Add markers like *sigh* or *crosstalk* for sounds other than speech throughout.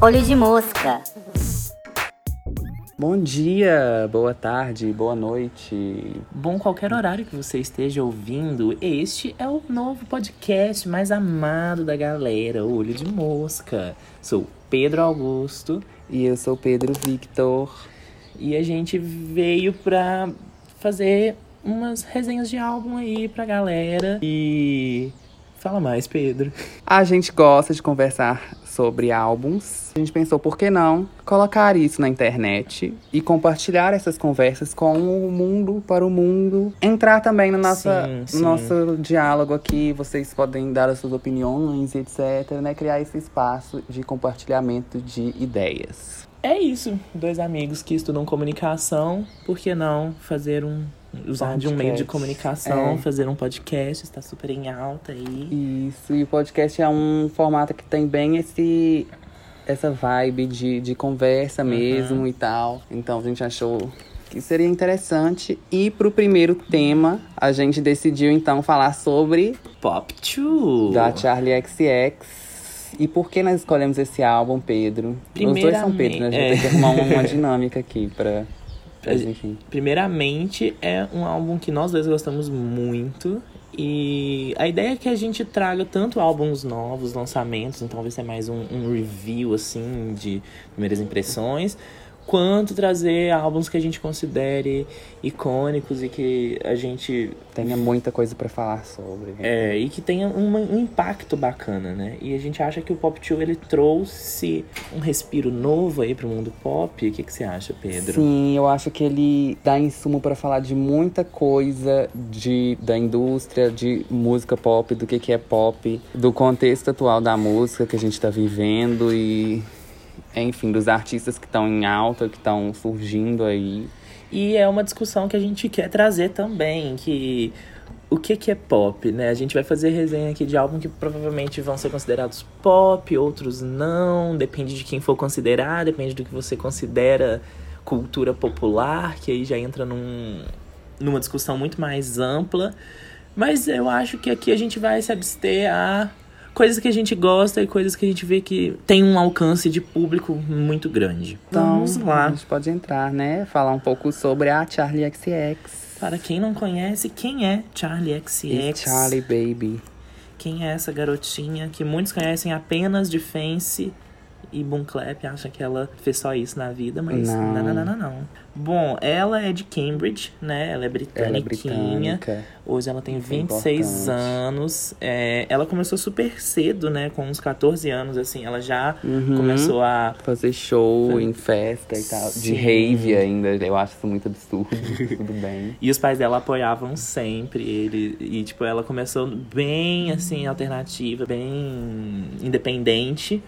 Olho de mosca. Bom dia, boa tarde, boa noite. Bom, qualquer horário que você esteja ouvindo, este é o novo podcast mais amado da galera, Olho de Mosca. Sou Pedro Augusto E eu sou Pedro Victor. e a gente veio pra fazer umas resenhas de álbum aí pra galera. E. Fala mais, Pedro. A gente gosta de conversar sobre álbuns. A gente pensou, por que não colocar isso na internet e compartilhar essas conversas com o mundo, para o mundo. Entrar também no nossa, Sim, no sim. nosso diálogo aqui, vocês podem dar as suas opiniões, etc. Né? Criar esse espaço de compartilhamento de ideias. É isso. Dois amigos que estudam comunicação, por que não fazer um. Usar de um meio de Podcast. comunicação, É. fazer um podcast, está super em alta aí. Isso, e o podcast é um formato que tem bem esse essa vibe de, de conversa mesmo e tal. Então a gente achou que seria interessante. E pro primeiro tema, a gente decidiu então falar sobre Pop 2. da Charlie XX. E por que nós escolhemos esse álbum, Pedro? Os dois são Pedro, né? A gente Primeiramente- tem que arrumar uma, uma *laughs* dinâmica aqui pra. A- enfim. Primeiramente, é um álbum que nós dois gostamos muito. E a ideia é que a gente traga tanto álbuns novos, lançamentos, então vai ser mais um, um review, assim, de primeiras impressões, quanto trazer álbuns que a gente considere icônicos e que a gente Tenha muita coisa pra falar sobre. é, e que tenha uma- um impacto bacana, né? E a gente acha que o Pop 2 ele trouxe um respiro novo aí pro mundo pop. O que, que você acha, Pedro? Sim, eu acho que ele dá insumo para falar de muita coisa de, da indústria, de música pop, do que, que é pop, do contexto atual da música que a gente tá vivendo e, enfim, dos artistas que estão em alta, que estão surgindo aí. E é uma discussão que a gente quer trazer também, que o que, que é pop, né? A gente vai fazer resenha aqui de álbum que provavelmente vão ser considerados pop, outros não, depende de quem for considerar, depende do que você considera cultura popular, que aí já entra num, numa discussão muito mais ampla. Mas eu acho que aqui a gente vai se abster a coisas que a gente gosta e coisas que a gente vê que tem um alcance de público muito grande. Então, Vamos lá. a gente pode entrar, né? Falar um pouco sobre a Charlie XX. Para quem não conhece, quem é Charlie XX? E Charlie Baby. Quem é essa garotinha que muitos conhecem apenas de Fancy e Boom Clap acha que ela fez só isso na vida, mas Não. não, não, não, não. Bom, ela é de Cambridge, né? Ela é Ela é britânica. Hoje ela tem Isso é 26 importante. anos. É, ela começou super cedo, né? Com uns 14 anos, assim. Ela já Uhum. começou a Fazer show em festa e tal. De Sim. rave ainda. Eu acho isso muito absurdo. *laughs* Tudo bem. E os pais dela apoiavam sempre ele. E, tipo, ela começou bem, assim, alternativa, bem independente.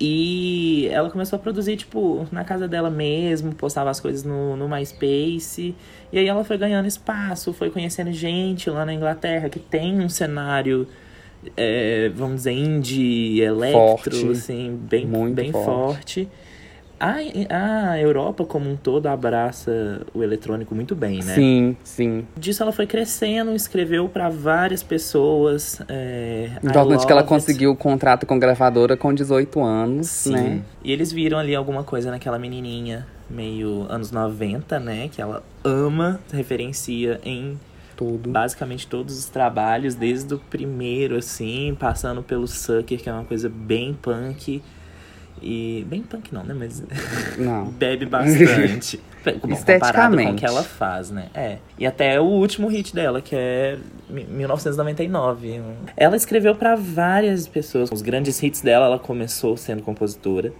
E ela começou a produzir, tipo, na casa dela mesmo, postava as coisas no, no MySpace. E aí ela foi ganhando espaço, foi conhecendo gente lá na Inglaterra que tem um cenário, é, vamos dizer, indie, electro, Forte. assim, bem, Muito bem forte. forte. A, a Europa como um todo abraça o eletrônico muito bem, né? Sim, sim. Disso ela foi crescendo, escreveu pra várias pessoas. É, Importante que ela it. conseguiu o contrato com gravadora com 18 anos, Sim. né? E eles viram ali alguma coisa naquela menininha, meio anos 90, né? Que ela ama, referencia em Tudo. basicamente todos os trabalhos, desde o primeiro, assim, passando pelo Sucker, que é uma coisa bem punk. E. Bem punk não, né? Mas Não. *laughs* bebe bastante. *laughs* Bom, comparado com o Esteticamente. que ela faz, né? É. E até o último hit dela, que é mi- 1999. Ela escreveu pra várias pessoas. Os grandes hits dela, ela começou sendo compositora.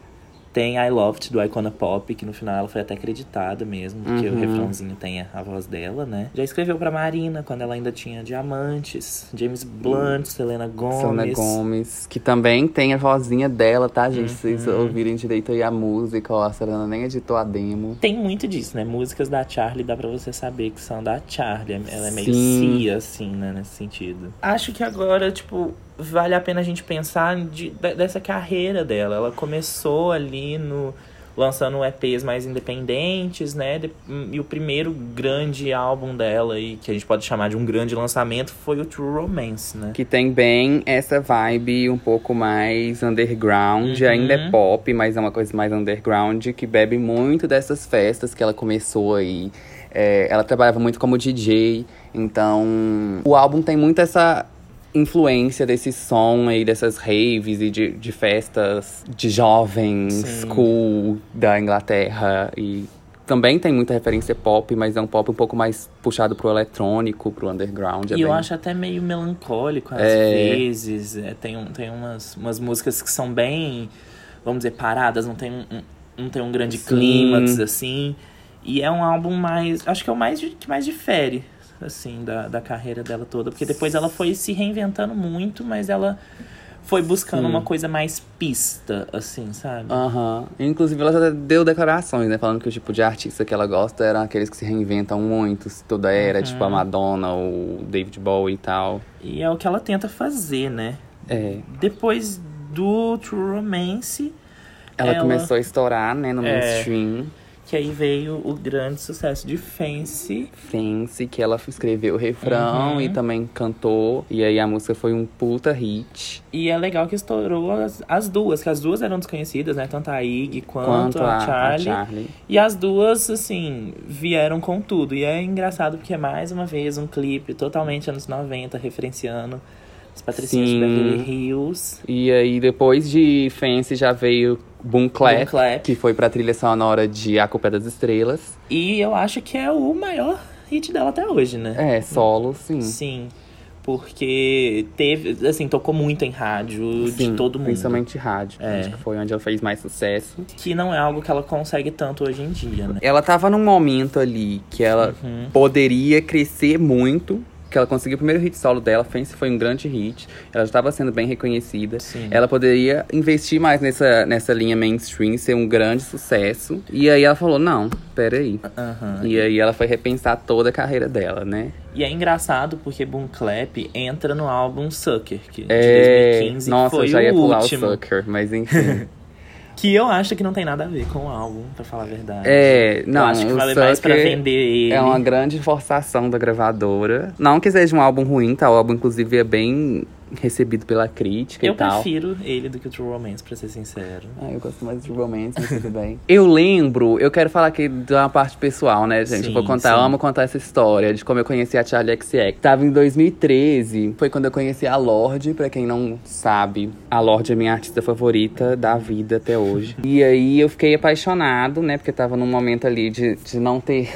Tem I Loved, do Icona Pop, que no final ela foi até acreditada mesmo, porque o Uhum. refrãozinho tem a, voz dela, né? Já escreveu pra Marina, quando ela ainda tinha Diamantes, James Blunt, Selena Gomez. Selena Gomes, que também tem a vozinha dela, tá, gente? Se vocês Uhum. ouvirem direito aí a música, ó, a Selena nem editou a demo. Tem muito disso, né? Músicas da Charlie dá pra você saber que são da Charlie. Ela é meio Sim. cia, assim, né? Nesse sentido. Acho que agora, tipo, vale a pena a gente pensar de- de- dessa carreira dela. Ela começou ali no lançando EPs mais independentes, né? E o primeiro grande álbum dela, aí, que a gente pode chamar de um grande lançamento, foi o True Romance, né? Que tem bem essa vibe um pouco mais underground, Uhum. ainda é pop, mas é uma coisa mais underground, que bebe muito dessas festas que ela começou aí. É, ela trabalhava muito como DJ, então o álbum tem muito essa influência desse som aí, dessas raves e de, de festas de jovens, Sim. cool da Inglaterra e também tem muita referência pop, mas é um pop um pouco mais puxado pro eletrônico, pro underground. é E eu bem- acho até meio melancólico às É. vezes. É, tem um, tem umas, umas músicas que são bem, vamos dizer, paradas, não tem um, não tem um grande Sim. clímax, assim. E é um álbum mais. Acho que é o mais que mais difere, assim, da, da carreira dela toda. Porque depois ela foi se reinventando muito, mas ela foi buscando Sim. uma coisa mais pista, assim, sabe? Aham. Inclusive, ela já deu declarações, né? Falando que o tipo de artista que ela gosta eram aqueles que se reinventam muito, toda era, Uhum. tipo a Madonna, o David Bowie e tal. E é o que ela tenta fazer, né? É. Depois do True Romance, Ela, Ela- começou a estourar, né, no É. que aí veio o grande sucesso de Fancy. Fancy, que ela escreveu o refrão Uhum. e também cantou. E aí a música foi um puta hit. E é legal que estourou as, as duas, que as duas eram desconhecidas, né? Tanto a Ig quanto, Quanto a, a, a Charlie. Charlie. E as duas, assim, vieram com tudo. E é engraçado porque é mais uma vez um clipe totalmente anos 90, referenciando as patricinhas de Sim. Beverly Hills. E aí, depois de Fancy, já veio Boom Clap, Boom Clap. que foi pra trilha sonora de A Culpa é das Estrelas. E eu acho que é o maior hit dela até hoje, né? É, solo, sim. Sim. Porque teve, assim, tocou muito em rádio Sim, de todo mundo. Principalmente rádio. É. Acho que foi onde ela fez mais sucesso. Que não é algo que ela consegue tanto hoje em dia, né? Ela tava num momento ali que ela Uhum. poderia crescer muito. Que ela conseguiu o primeiro hit solo dela, Fancy foi um grande hit. Ela já estava sendo bem reconhecida. Sim. Ela poderia investir mais nessa, nessa linha mainstream, ser um grande sucesso. E aí ela falou, não, peraí. Aham. E aí ela foi repensar toda a carreira dela, né? E é engraçado porque Boom Clap entra no álbum Sucker, que, de É, 2015, nossa, foi eu já ia o pular último. o Sucker, mas enfim. *laughs* Que eu acho que não tem nada a ver com o álbum, pra falar a verdade. é, não, eu acho que vale mais pra vender ele. É uma grande forçação da gravadora. Não que seja um álbum ruim, tá? O álbum, inclusive, é bem recebido pela crítica Eu e tal. prefiro ele do que o True Romance, pra ser sincero. Ah, eu gosto mais de romance, mas tudo bem. *laughs* Eu lembro, eu quero falar aqui de uma parte pessoal, né, gente? Sim, eu vou contar, sim. eu amo contar essa história de como eu conheci a Charlie XX. Tava em 2013, foi quando eu conheci a Lorde, pra quem não sabe. A Lorde é minha artista favorita da vida até hoje. E aí eu fiquei apaixonado, né, porque tava num momento ali de, de não ter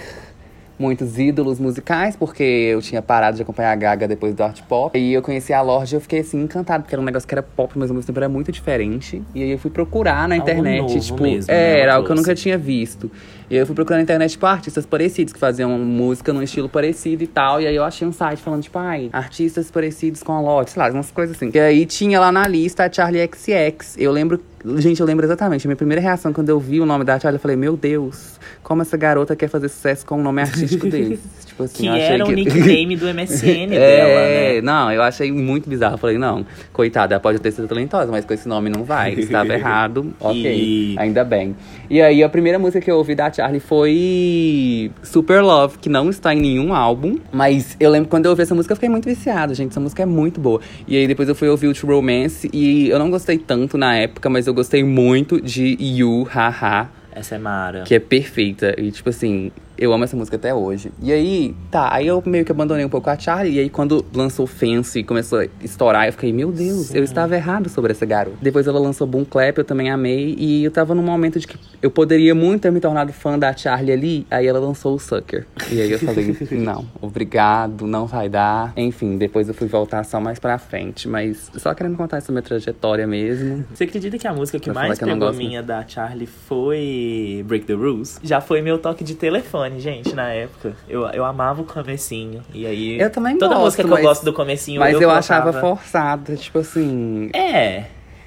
muitos ídolos musicais, porque eu tinha parado de acompanhar a Gaga depois do art pop. E eu conheci a Lorde e eu fiquei assim encantado, porque era um negócio que era pop, mas ao mesmo tempo era muito diferente. E aí eu fui procurar na internet, tipo, mesmo, né, é, ela era algo que eu nunca tinha visto. E eu fui procurar na internet, tipo, artistas parecidos, que faziam música num estilo parecido e tal. E aí eu achei um site falando, tipo, ai, artistas parecidos com a Lorde, sei lá, umas coisas assim. E aí tinha lá na lista a Charlie XX. Eu lembro, gente, eu lembro exatamente. A minha primeira reação quando eu vi o nome da Charlie, eu falei, meu Deus, como essa garota quer fazer sucesso com um nome artístico *laughs* desse. Tipo assim, Que eu achei era o que... nickname do MSN *laughs* dela, É, né? não, eu achei muito bizarro. Eu falei, não, coitada, ela pode ter sido talentosa, mas com esse nome não vai. Estava *laughs* errado, ok, E- ainda bem. E aí, a primeira música que eu ouvi da Charlie foi Super Love, que não está em nenhum álbum. Mas eu lembro quando eu ouvi essa música, eu fiquei muito viciado, gente. Essa música é muito boa. E aí, depois eu fui ouvir o True Romance, e eu não gostei tanto na época, mas eu gostei muito de You, Haha. Essa é Mara. Que é perfeita. E, tipo assim, eu amo essa música até hoje. E aí, tá, aí eu meio que abandonei um pouco a Charlie. E aí, quando lançou Fancy e começou a estourar, eu fiquei, meu Deus, Sim. eu estava errado sobre essa garota. Depois ela lançou Boom Clap, eu também amei. E eu tava num momento de que eu poderia muito ter me tornado fã da Charlie ali. Aí ela lançou o Sucker. E aí eu falei, *laughs* não, obrigado, não vai dar. Enfim, depois eu fui voltar só mais pra frente. Mas só querendo contar essa minha trajetória mesmo. Você acredita que a música que Pra mais que pegou gosto minha da Charlie foi Break the Rules? Já foi meu toque de telefone, gente, na época. Eu, eu amava o comecinho. E aí. Eu também Toda gosto, música que mas- eu gosto do comecinho, Mas eu, eu, achava forçada, tipo assim. É.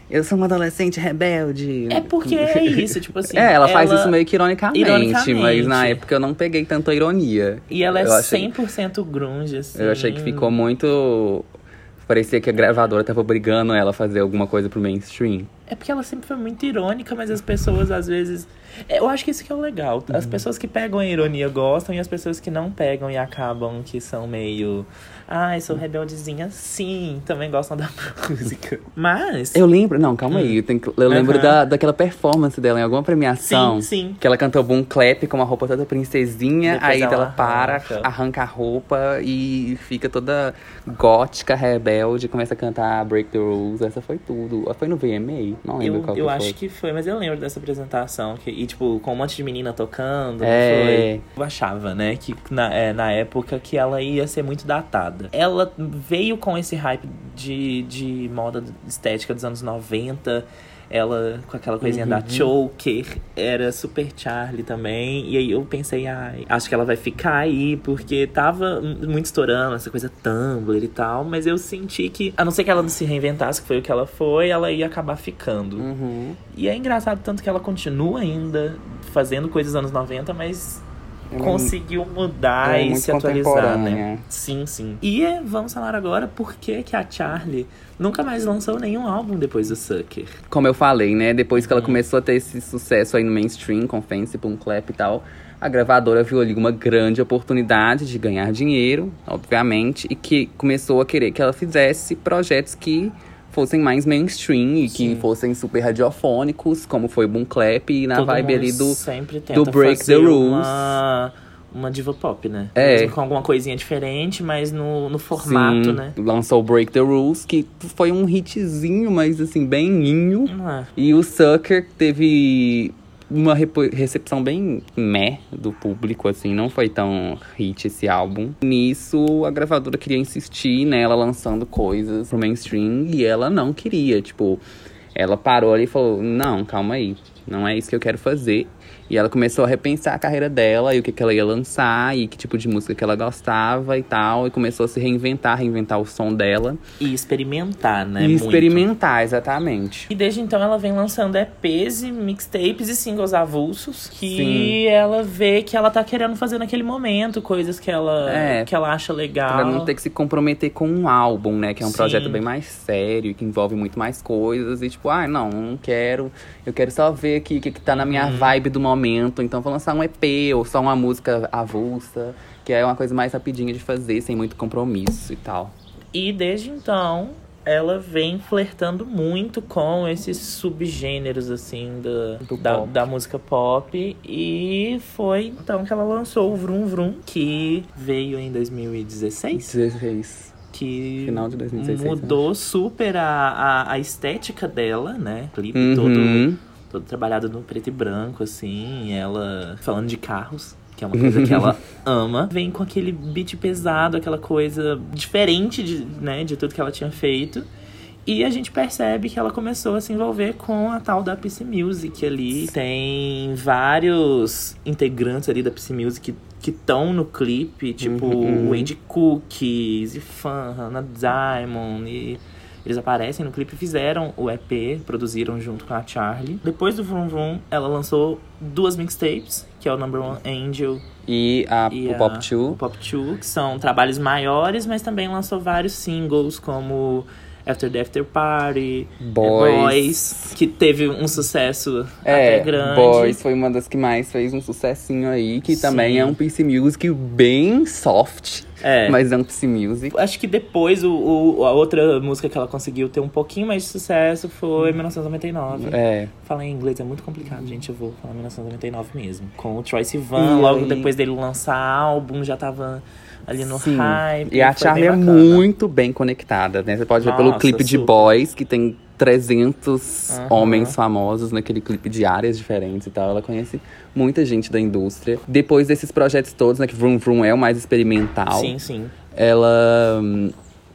Eu sou uma adolescente rebelde. É porque é isso, tipo *laughs* assim. É, ela, faz isso meio que ironicamente, Ironicamente. mas na época eu não peguei tanto a ironia. E ela é eu achei, 100% grunge, assim. Eu achei que ficou muito. Parecia que a gravadora tava obrigando ela a fazer alguma coisa pro mainstream. É porque ela sempre foi muito irônica, mas as pessoas às vezes. Eu acho que isso que é o legal. As Uhum. pessoas que pegam a ironia gostam e as pessoas que não pegam e acabam que são meio. Ai, sou rebeldezinha. Sim, também gostam da *laughs* música. Mas. Eu lembro, não, calma aí. Eu, tenho eu lembro da, daquela performance dela em alguma premiação. Sim, sim. Que ela cantou Boom Clap com uma roupa toda princesinha. Depois aí ela ela para, arranca. arranca a roupa e fica toda gótica, rebelde. Começa a cantar Break the Rules. Essa foi tudo. Foi no VMA? Não lembro Eu, qual eu que acho foi. que foi, mas eu lembro dessa apresentação. Que, e, tipo, com um monte de menina tocando. É. Foi? Eu achava, né, que na, é, na época que ela ia ser muito datada. Ela veio com esse hype de, de moda estética dos anos 90. Ela com aquela coisinha da Uhum. choker, era super Charlie também. E aí eu pensei, ai, acho que ela vai ficar aí, porque tava muito estourando essa coisa Tumblr e tal. Mas eu senti que, a não ser que ela não se reinventasse, que foi o que ela foi, ela ia acabar ficando. Uhum. E é engraçado tanto que ela continua ainda fazendo coisas dos anos 90, mas Ela é conseguiu mudar é e se atualizar, né? Sim, sim. E é, vamos falar agora por que que a Charlie nunca mais lançou nenhum álbum depois do Sucker. Como eu falei, né? Depois que Uhum. ela começou a ter esse sucesso aí no mainstream, com Fancy, Boom Clap e tal, a gravadora viu ali uma grande oportunidade de ganhar dinheiro, obviamente, e que começou a querer que ela fizesse projetos que fossem mais mainstream e Sim. que fossem super radiofônicos, como foi o Boom Clap, e na Todo vibe ali do. do Break the Rules. Uma, uma diva pop, né? É. Com alguma coisinha diferente, mas no, no formato, Sim, né? Lançou o Break the Rules, que foi um hitzinho, mas assim, bem ninho. É? E o Sucker teve uma recepção bem meh do público, assim, não foi tão hit esse álbum. Nisso, a gravadora queria insistir nela lançando coisas pro mainstream e ela não queria, tipo, ela parou ali e falou: "Não, calma aí, não é isso que eu quero fazer". E ela começou a repensar a carreira dela e o que, que ela ia lançar e que tipo de música que ela gostava e tal. E começou a se reinventar, reinventar o som dela. E experimentar, né? e Muito. experimentar, exatamente. E desde então ela vem lançando EPs e mixtapes e singles avulsos que Sim. ela vê que ela tá querendo fazer naquele momento, coisas que ela, É. que ela acha legal. Pra não ter que se comprometer com um álbum, né? Que é um Sim. projeto bem mais sério, que envolve muito mais coisas. E tipo, ai, não, não quero. Eu quero só ver aqui o que, que tá na minha Uhum. vibe do momento. Então vou lançar um EP ou só uma música avulsa. Que é uma coisa mais rapidinha de fazer, sem muito compromisso e tal. E desde então ela vem flertando muito com esses subgêneros assim da, da, da música pop e foi então que ela lançou o Vrum Vrum que veio em 2016 16. que Final de 2016, mudou super a, a, a estética dela, né? Clipe Uhum. todo, todo trabalhado no preto e branco, assim. Ela falando de carros, que é uma coisa que ela *laughs* ama. Vem com aquele beat pesado, aquela coisa diferente de, né, de tudo que ela tinha feito. E a gente percebe que ela começou a se envolver com a tal da PC Music ali. Tem vários integrantes ali da PC Music que estão no clipe, tipo Uhum. o Andy Cook, Easy Fan, Hannah Diamond. E eles aparecem no clipe, fizeram o EP, produziram junto com a Charlie. Depois do Vroom Vroom, ela lançou duas mixtapes, que é o Number One Angel E, a, e o Pop o 2. Pop 2, que são trabalhos maiores, mas também lançou vários singles, como After the After Party, Boys. Boys, que teve um sucesso É, até grande. Boys foi uma das que mais fez um sucessinho aí, que também Sim. é um PC Music bem soft, É. mas é um PC Music. Acho que depois o, o- a outra música que ela conseguiu ter um pouquinho mais de sucesso foi 1999. É, Falar em inglês é muito complicado, gente. Eu vou falar 1999 mesmo. Com o Troy Sivan, E logo aí- depois dele lançar álbum, já tava ali no sim. hype. E a Charlie é muito bem conectada, né? Você pode ver pelo Nossa, clipe de super. Boys, que tem 300 Aham. homens famosos naquele clipe de áreas diferentes e tal. Ela conhece muita gente da indústria. Depois desses projetos todos, né? Que Vroom Vroom é o mais experimental. Sim, sim. ela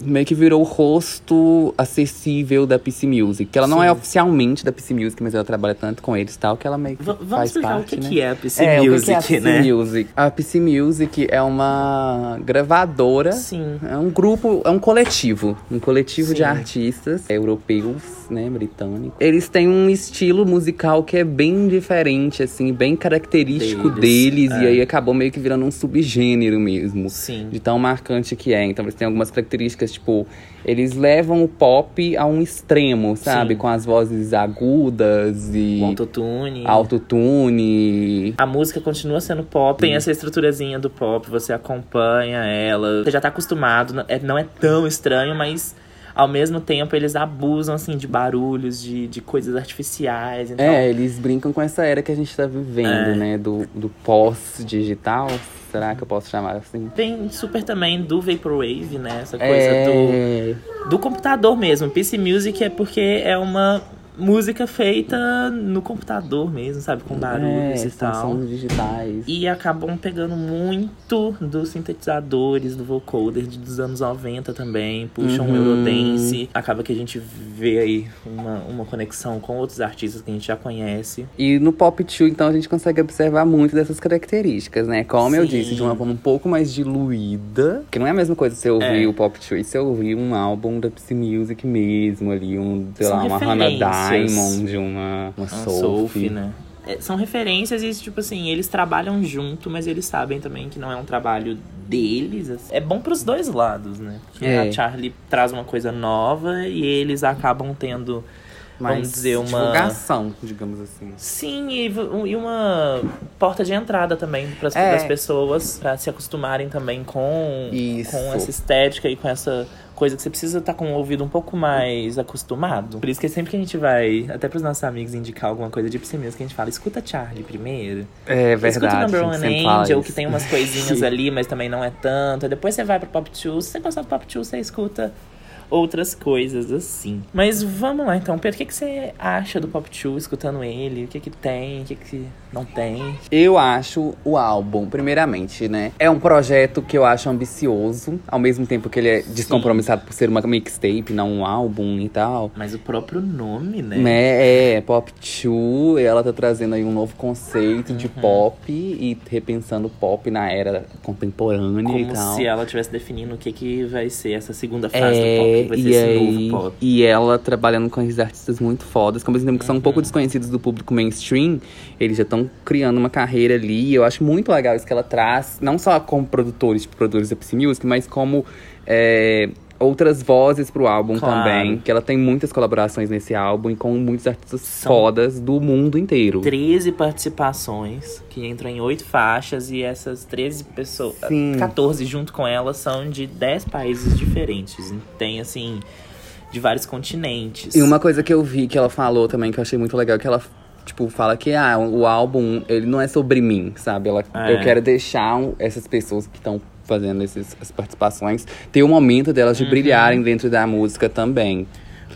meio que virou o rosto acessível da PC Music. Que ela não Sim. é oficialmente da PC Music, mas ela trabalha tanto com eles e tal, que ela meio que V- vamos faz explicar parte, o que, né? que é a PC é, Music, o que é a PC né? Music? A PC Music é uma gravadora. Sim. É um grupo, é um coletivo. Um coletivo de Sim. artistas europeus, né, britânicos. Eles têm um estilo musical que é bem diferente, assim, bem característico Deles, deles. é. E aí acabou meio que virando um subgênero mesmo Sim. de tão marcante que é. Então eles têm algumas características tipo, eles levam o pop a um extremo, sabe? Sim. Com as vozes agudas e O autotune. autotune. A música continua sendo pop, tem essa estruturazinha do pop, você acompanha ela. Você já tá acostumado, não é, não é tão estranho, mas ao mesmo tempo eles abusam, assim, de barulhos, de, de coisas artificiais. Então, É, eles brincam com essa era que a gente tá vivendo, É. né? Do, do pós-digital. Será que eu posso chamar assim? Tem super também do Vaporwave, né? Essa coisa do, É, do computador mesmo. PC Music é porque é uma música feita no computador mesmo, sabe? Com barulhos é, e tal. sons digitais. E acabam pegando muito dos sintetizadores, do vocoder de- dos anos 90 também. Puxam Uhum. o Eurodance. Acaba que a gente vê aí uma, uma conexão com outros artistas que a gente já conhece. E no Pop 2, então, a gente consegue observar muito dessas características, né? Como eu Sim. disse, de uma forma um pouco mais diluída. Que não é a mesma coisa se eu ouvir É. o Pop 2 e se eu ouvir um álbum da Psy Music mesmo ali. Um, sei São lá, uma Hannah referências. Diamond, uma, uma A Sophie. Sophie, né? É, são referências e, tipo assim, eles trabalham junto, mas eles sabem também que não é um trabalho deles. assim. É bom pros dois lados, né? Porque É. a Charlie traz uma coisa nova e eles acabam tendo, Mais vamos dizer, uma. divulgação, digamos assim. Sim, e, e uma porta de entrada também para É. as pessoas pra se acostumarem também com, Isso. com essa estética e com essa coisa que você precisa estar com o ouvido um pouco mais acostumado. Por isso que sempre que a gente vai, até pros nossos amigos, indicar alguma coisa de psimismo, que a gente fala, escuta Charlie primeiro. É verdade. escuta a Number One Angel, que tem umas coisinhas *laughs* ali, mas também não é tanto. Aí Depois você vai pro Pop 2. Se você gostar do Pop 2, você escuta outras coisas assim. Mas vamos lá então, Pedro, o que, que você acha do Pop 2 escutando ele? O que que tem, o que que não tem? Eu acho o álbum, primeiramente, né? É um projeto que eu acho ambicioso, ao mesmo tempo que ele é descompromissado por ser uma mixtape, não um álbum e tal. Mas o próprio nome, né? Né? É, Pop 2, ela tá trazendo aí um novo conceito de Uhum. pop e repensando o pop na era contemporânea e Como tal. se ela estivesse definindo o que, que vai ser essa segunda fase do É, pop, e, aí, e ela trabalhando com esses artistas muito fodas, que ao mesmo tempo que são um Uhum. pouco desconhecidos do público mainstream, eles já estão criando uma carreira ali. E eu acho muito legal isso que ela traz, não só como produtores, tipo, produtores da Psy Music, mas como é, outras vozes pro álbum Claro. também. Que ela tem muitas colaborações nesse álbum e com muitos artistas São fodas do mundo inteiro. 13 participações, que entram em 8 faixas, e essas 13 pessoas, Sim. 14 junto com elas, são de 10 países diferentes. Tem, assim, de vários continentes. E uma coisa que eu vi que ela falou também, que eu achei muito legal, que ela, tipo, fala que ah, o álbum, ele não é sobre mim, sabe? Ela, É. Eu quero deixar essas pessoas que estão fazendo esses, as participações ter o momento delas de Uhum. brilharem dentro da música também.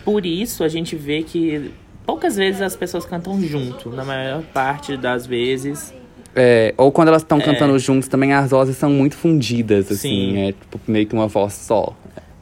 Por isso, a gente vê que poucas vezes as pessoas cantam junto. Na maior parte das vezes, É, ou quando elas estão cantando juntos também, as vozes são muito fundidas, assim. Sim. É tipo, meio que uma voz só.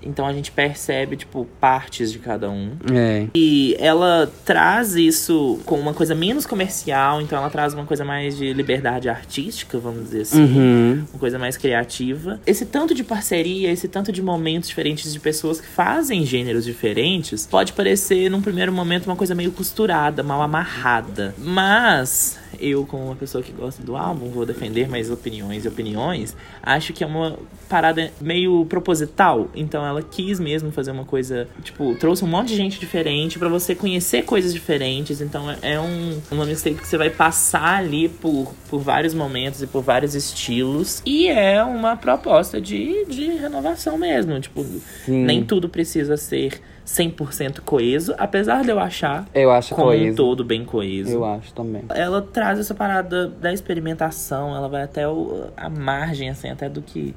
Então a gente percebe, tipo, partes de cada um. É. E ela traz isso com uma coisa menos comercial, então ela traz uma coisa mais de liberdade artística, vamos dizer assim. Uhum. Uma coisa mais criativa. Esse tanto de parceria, esse tanto de momentos diferentes de pessoas que fazem gêneros diferentes, pode parecer, num primeiro momento, uma coisa meio costurada, mal amarrada. Mas, eu, como uma pessoa que gosta do álbum, vou defender mais opiniões e opiniões, acho que é uma parada meio proposital. Então ela quis mesmo fazer uma coisa, tipo, trouxe um monte de gente diferente pra você conhecer coisas diferentes. Então é um, uma mixtape que você vai passar ali por, por vários momentos e por vários estilos. E é uma proposta de, de renovação mesmo. Tipo, Sim. nem tudo precisa ser 100% coeso, apesar de eu achar Eu acho como um coeso. todo bem coeso. Eu acho também. Ela traz essa parada da experimentação, ela vai até o, a margem, assim, até do que,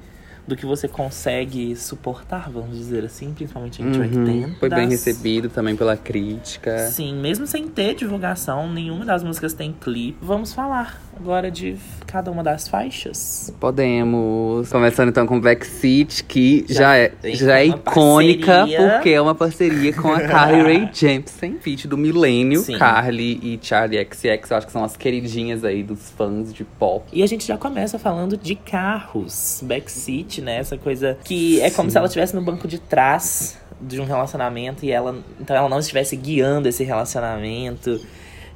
do que você consegue suportar, vamos dizer assim, principalmente entre Uhum. 80. Foi bem recebido também pela crítica. Sim, mesmo sem ter divulgação, nenhuma das músicas tem clipe. Vamos falar agora de cada uma das faixas. Podemos. Começando então com Backseat, que Já já, é, já é icônica parceria. porque é uma parceria com a *laughs* Carly Rae Jepsen, feat do milênio. Sim. Carly e Charlie XX, eu acho que são as queridinhas aí dos fãs de pop. E a gente já começa falando de carros, backseat, né? Essa coisa que é como se ela estivesse no banco de trás de um relacionamento e ela, então ela não estivesse guiando esse relacionamento.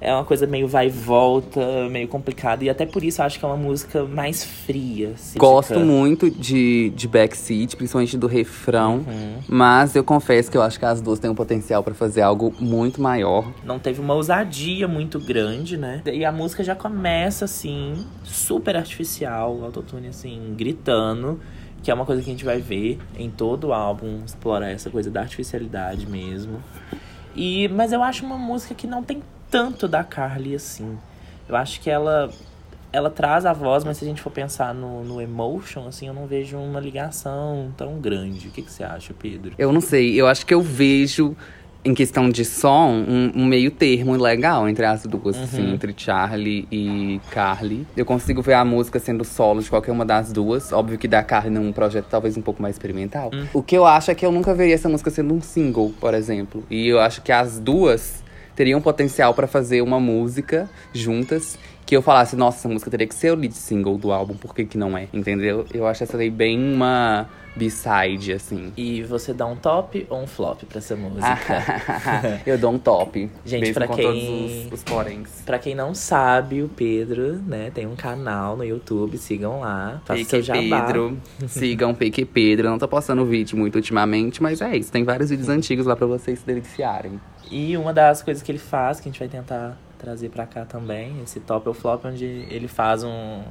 É uma coisa meio vai e volta, meio complicada. E até por isso eu acho que é uma música mais fria. assim, Gosto fica- muito de, de Backseat, principalmente do refrão. Uhum. Mas eu confesso que eu acho que as duas têm um potencial pra fazer algo muito maior. Não teve uma ousadia muito grande, né? E a música já começa, assim, super artificial, o autotune, assim, gritando. Que é uma coisa que a gente vai ver em todo o álbum, explorar essa coisa da artificialidade mesmo. E, mas eu acho uma música que não tem tanto da Carly assim. Eu acho que ela ela traz a voz, mas se a gente for pensar no, no emotion, assim, eu não vejo uma ligação tão grande. O que, que você acha, Pedro? Eu não sei, eu acho que eu vejo, em questão de som, um, um meio termo legal entre as duas, assim, entre Charlie e Carly. Eu consigo ver a música sendo solo de qualquer uma das duas. Óbvio que da Carly num projeto talvez um pouco mais experimental. O que eu acho é que eu nunca veria essa música sendo um single, por exemplo. E eu acho que as duas teriam potencial pra fazer uma música juntas. Que eu falasse, nossa, essa música teria que ser o lead single do álbum, por que, que não é? Entendeu? Eu acho essa daí bem uma B-side, assim. E você dá um top ou um flop pra essa música? *laughs* eu dou um top. Gente, pra quem- todos os, os poréns. Pra quem não sabe, o Pedro, né, tem um canal no YouTube, sigam lá. Faça seu Pique jabá. Pedro. *laughs* Sigam Pique Pedro. Eu não tô postando vídeo muito ultimamente, mas é isso. Tem vários vídeos antigos lá pra vocês se deliciarem. E uma das coisas que ele faz, que a gente vai tentar trazer pra cá também, esse top ou flop, onde ele faz um,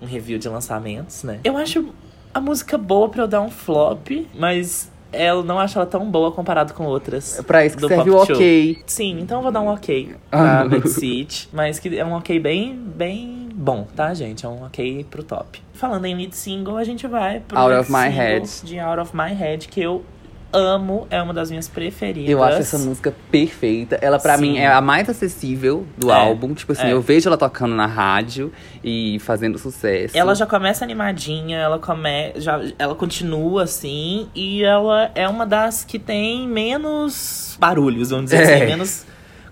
um review de lançamentos, né? Eu acho a música boa pra eu dar um flop, mas eu não acho ela tão boa comparado com outras. Pra isso que do serve o Show. ok. Sim, então eu vou dar um ok Ah. pra Mid-Seat. mas que é um ok bem, bem bom, tá, gente? É um ok pro top. Falando em lead single, a gente vai pro Out of My single Head. de Out of My Head, que eu amo, é uma das minhas preferidas. Eu acho essa música perfeita. Ela, pra Sim. mim, é a mais acessível do É, álbum. Tipo assim, é. eu vejo ela tocando na rádio e fazendo sucesso. Ela já começa animadinha, ela come... já, ela continua assim, e ela é uma das que tem menos barulhos, vamos dizer É. assim, menos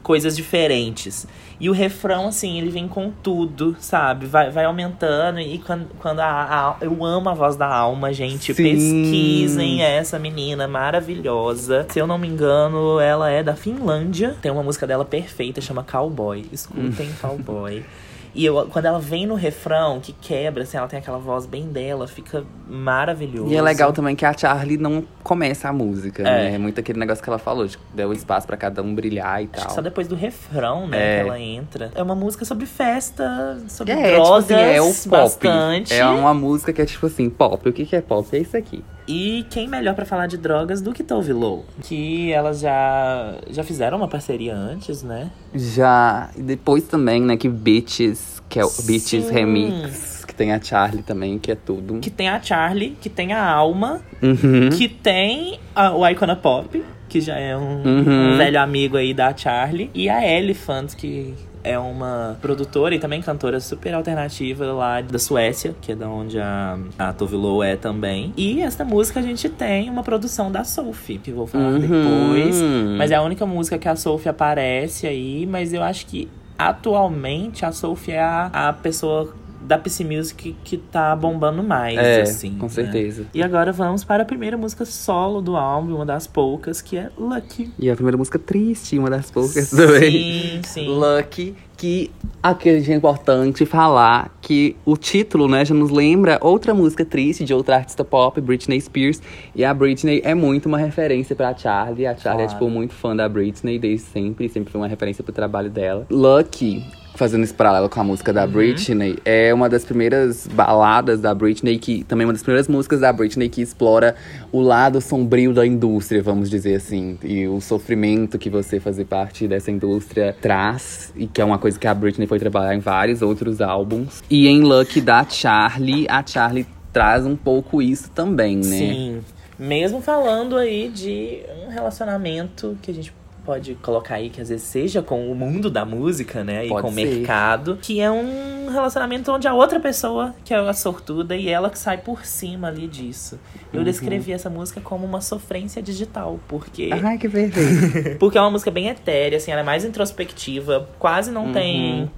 coisas diferentes. E o refrão, assim, ele vem com tudo, sabe? Vai, vai aumentando. E quando, quando a, a- Eu amo a voz da alma, gente. Sim. Pesquisem essa menina maravilhosa. Se eu não me engano, ela é da Finlândia. Tem uma música dela perfeita, chama Cowboy. Escutem *laughs* Cowboy. E eu, quando ela vem no refrão, que quebra, assim, ela tem aquela voz bem dela, fica maravilhoso. E é legal também que a Charlie não começa a música, É. né? É muito aquele negócio que ela falou, de deu espaço pra cada um brilhar e Acho tal. que só depois do refrão, né, É. que ela entra. É uma música sobre festa, sobre É, tipo drogas, assim, é o pop. bastante. É uma música que é tipo assim, pop. O que, que é pop? É isso aqui. E quem melhor pra falar de drogas do que Tove Lo? Que elas já, já fizeram uma parceria antes, né? Já. E depois também, né, que Bitches, que é o Bitches Sim. Remix, que tem a Charlie também, que é tudo. Que tem a Charlie, que tem a Alma, Uhum. que tem a- o Icona Pop, que já é um, Uhum. um velho amigo aí da Charlie. E a Elephant, que é uma produtora e também cantora super alternativa lá da Suécia, que é da onde a, a Tove Lo é também. E essa música a gente tem uma produção da Sophie, que eu vou falar Uhum. depois. Mas é a única música que a Sophie aparece aí, mas eu acho que atualmente a Sophie é a, a pessoa da PC Music que tá bombando mais, É, assim. com né? certeza. E agora vamos para a primeira música solo do álbum, uma das poucas, que é Lucky. E a primeira música triste, uma das poucas também. Sim, sim. Lucky, que aqui é importante falar que o título, né, já nos lembra outra música triste de outra artista pop, Britney Spears. E a Britney é muito uma referência pra Charlie. A Charlie é, Claro. tipo, muito fã da Britney desde sempre. Sempre foi uma referência pro trabalho dela. Lucky, fazendo esse paralelo com a música da Britney, é uma das primeiras baladas da Britney, que também é uma das primeiras músicas da Britney que explora o lado sombrio da indústria, vamos dizer assim. E o sofrimento que você fazer parte dessa indústria traz, e que é uma coisa que a Britney foi trabalhar em vários outros álbuns. E em Lucky da Charlie, a Charlie traz um pouco isso também, né? Sim. Mesmo falando aí de um relacionamento que a gente pode colocar aí que às vezes seja com o mundo da música, né? E Pode com o ser. mercado. Que é um relacionamento onde a outra pessoa, que é a sortuda, e ela que sai por cima ali disso. Eu Uhum. descrevi essa música como uma sofrência digital, porque. Ai, que perfeito. *laughs* Porque é uma música bem etérea, assim, ela é mais introspectiva, quase não tem,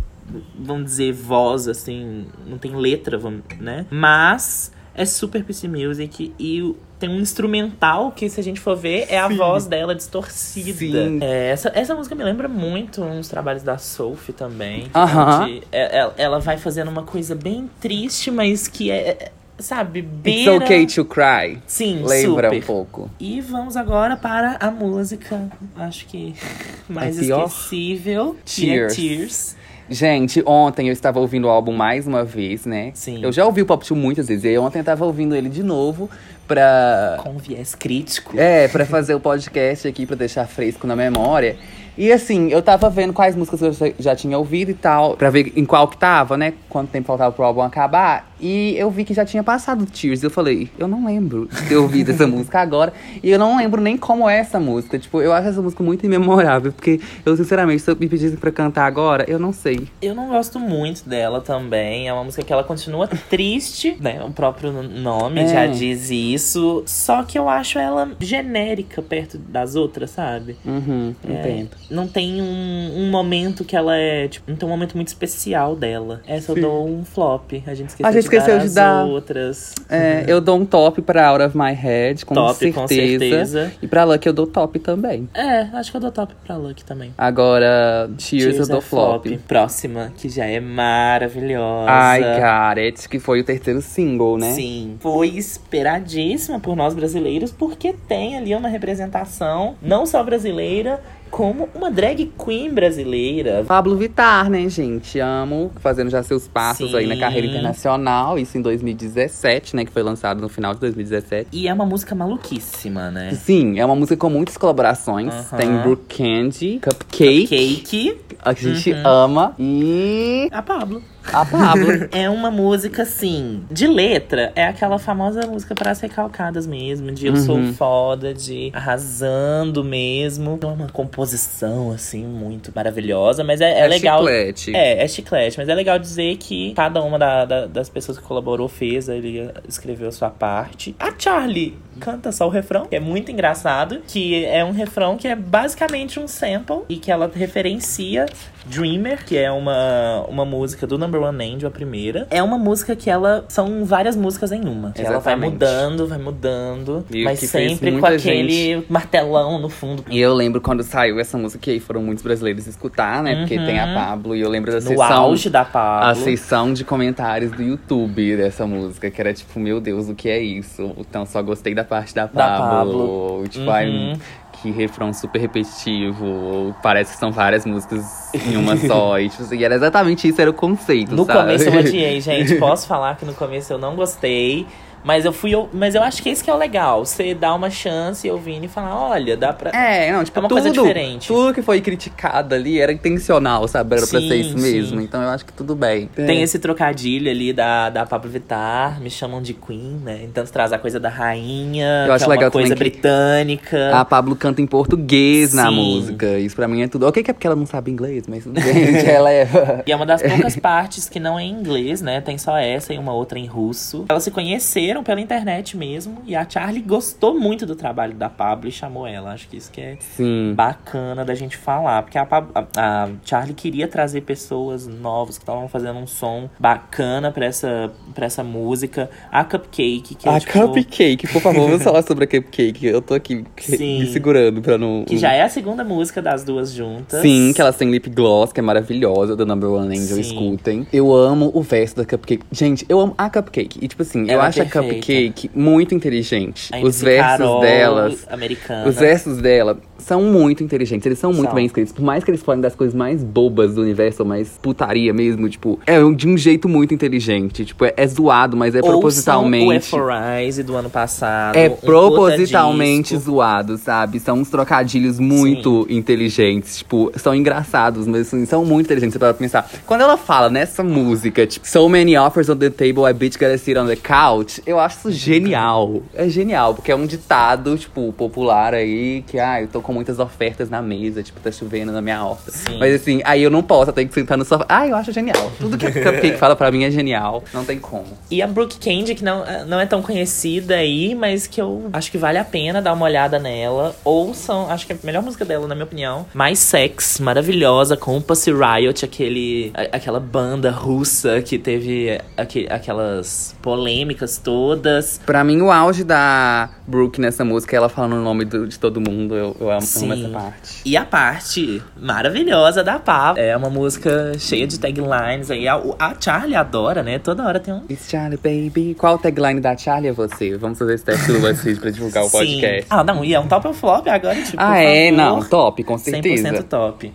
vamos dizer, voz, assim, não tem letra, vamos, né? Mas É super PC Music e o- tem um instrumental que, se a gente for ver, é a voz dela distorcida. Sim. É, essa, essa música me lembra muito uns trabalhos da Sophie também. De- é- é- ela vai fazendo uma coisa bem triste, mas que é, é, sabe, It's beira... okay to cry. Sim, Lembra super. um pouco. E vamos agora para a música, acho que *laughs* mais esquecível, que é Tears. Gente, ontem eu estava ouvindo o álbum mais uma vez, né? Sim. Eu já ouvi o Pop 2 muitas vezes. E aí ontem eu tava ouvindo ele de novo pra. Com viés crítico. É, pra fazer o podcast aqui, pra deixar fresco na memória. E assim, eu tava vendo quais músicas eu já- tinha ouvido e tal, pra ver em qual que tava, né? Quanto tempo faltava pro álbum acabar. E eu vi que já tinha passado Tears. Eu falei, eu não lembro de ter ouvido essa *laughs* música agora. E eu não lembro nem como é essa música. Tipo, eu acho essa música muito imemorável. Porque eu, sinceramente, se eu me pedissem pra cantar agora, eu não sei. Eu não gosto muito dela também. É uma música que ela continua triste, *laughs* né? O próprio nome É. já diz isso. Só que eu acho ela genérica perto das outras, sabe? Uhum, É, entendo. Não tem um, um momento que ela é. Tipo, não tem um momento muito especial dela. Essa Sim. eu dou um flop. A gente esqueceu, A gente esqueceu dar de as dar. outras. É, eu dou um top pra Out of My Head, com Top, certeza. com certeza. E pra Lucky eu dou top também. É, acho que eu dou top pra Lucky também. Agora, Cheers, eu dou é flop. Próxima, que já é maravilhosa. Ai, Gareth, que foi o terceiro single, né? Sim, foi esperadíssima por nós brasileiros, porque tem ali uma representação, não só brasileira, como uma drag queen brasileira. Pablo Vittar, né, gente? Amo, fazendo já seus passos aí na Sim. carreira internacional. Isso em 2017, né? Que foi lançado no final de 2017. E é uma música maluquíssima, né? Sim, é uma música com muitas colaborações. Aham. Tem Brooke Candy, Cupcake, Cake, a gente Uhum. ama, e a Pablo. A Pablo. *laughs* É uma música, assim, de letra. É aquela famosa música para as recalcadas mesmo. De eu sou Uhum. foda, de arrasando mesmo. É uma composição, assim, muito maravilhosa. Mas é, é legal. chiclete. É, é chiclete, mas é legal dizer que cada uma da- da- das pessoas que colaborou fez, ele escreveu a sua parte. A Charlie canta só o refrão, que é muito engraçado, que é um refrão que é basicamente um sample e que ela referencia Dreamer, que é uma, uma música do Number One Angel, a primeira. É uma música que ela. São várias músicas em uma. Que ela vai mudando, vai mudando, E mas sempre com aquele martelão no fundo. E eu lembro quando saiu essa música aí, foram muitos brasileiros escutar, né? Porque Uhum. tem a Pablo. E eu lembro da No sessão. auge da A Pablo. sessão de comentários do YouTube dessa música, que era tipo, meu Deus, o que é isso? Então só gostei da parte da Pablo. Pablo. Tipo, ai, Uhum. Que refrão super repetitivo. ou Parece que são várias músicas em uma só. *laughs* e, tipo, assim, era exatamente isso, era o conceito. No sabe? começo eu odiei, *laughs* gente. Posso falar que no começo eu não gostei. Mas eu fui. eu- Mas eu acho que esse que é o legal. Você dá uma chance ouvindo e falar, olha, dá pra. É, não, tipo, É uma tudo, coisa diferente. tudo que foi criticado ali era intencional, sabe? Era pra Sim, ser isso sim. mesmo. Então eu acho que tudo bem. Tem esse trocadilho ali da, da Pablo Vittar, me chamam de Queen, né? Então traz a coisa da rainha, Eu acho que é legal uma coisa britânica. A Pablo canta em português na Sim. música. Isso pra mim é tudo. Ok, que é porque ela não sabe inglês, mas que *laughs* *laughs* ela é. E é uma das poucas partes que não é em inglês, né? Tem só essa e uma outra em russo. Elas se conheceram pela internet mesmo. E a Charlie gostou muito do trabalho da Pablo e chamou ela. Acho que isso que é Sim. bacana da gente falar. Porque a, a- a Charlie queria trazer pessoas novas que estavam fazendo um som bacana pra essa, pra essa música. A Cupcake, que é A tipo, Cupcake, por favor, vamos *laughs* falar sobre a Cupcake. Eu tô aqui Sim. me segurando pra não. Que já é a segunda música das duas juntas. Sim, que elas têm lip gloss, que é maravilhosa, do Number One Angel, Sim. escutem. Eu amo o verso da Cupcake. Gente, eu amo a Cupcake. E, tipo assim, eu Ela é acho a perfeita. Cupcake muito inteligente. Os versos Carol, delas. Americana. Os versos dela são muito inteligentes, eles são muito São. bem escritos. Por mais que eles falem das coisas mais bobas do universo, ou mais putaria mesmo, tipo, é de um jeito muito inteligente. Tipo, é, é zoado, mas é Ouçam propositalmente. O Rise do ano passado. É um propositalmente zoado, sabe? São uns trocadilhos muito inteligentes. Tipo, são engraçados, mas assim, são muito inteligentes. Você pode pensar. Quando ela fala nessa música, tipo, So many offers on the table, I bitch gotta sit on the couch, eu acho isso genial. É genial, porque é um ditado, tipo, popular aí, que, ah, eu tô com muitas ofertas na mesa, tipo, tá chovendo na minha horta. Sim. Mas assim, aí eu não posso, eu tenho que sentar no sofá. Ah, eu acho genial. Tudo que a *laughs* Cupcake fala pra mim é genial. Não tem como. E a Brooke Candy, que não, não é tão conhecida aí, mas que eu acho que vale a pena dar uma olhada nela. Ouçam, acho que é a melhor música dela, na minha opinião. Mais Sex, maravilhosa, com o Pussy Riot, aquele, a- aquela banda russa que teve aque- aquelas polêmicas todas. Todas. Pra mim, o auge da Brooke nessa música é ela falando o nome do- de todo mundo. Eu, eu amo, amo essa parte. E a parte maravilhosa da Pá. É uma música cheia de taglines aí. A, a Charlie adora, né? Toda hora tem um. It's Charlie, baby. Qual tagline da Charlie é você? Vamos fazer esse teste do BuzzFeed pra divulgar o podcast. Ah, não, e é um top ou flop agora, tipo. Ah, é? Não, top, com 100% certeza. top.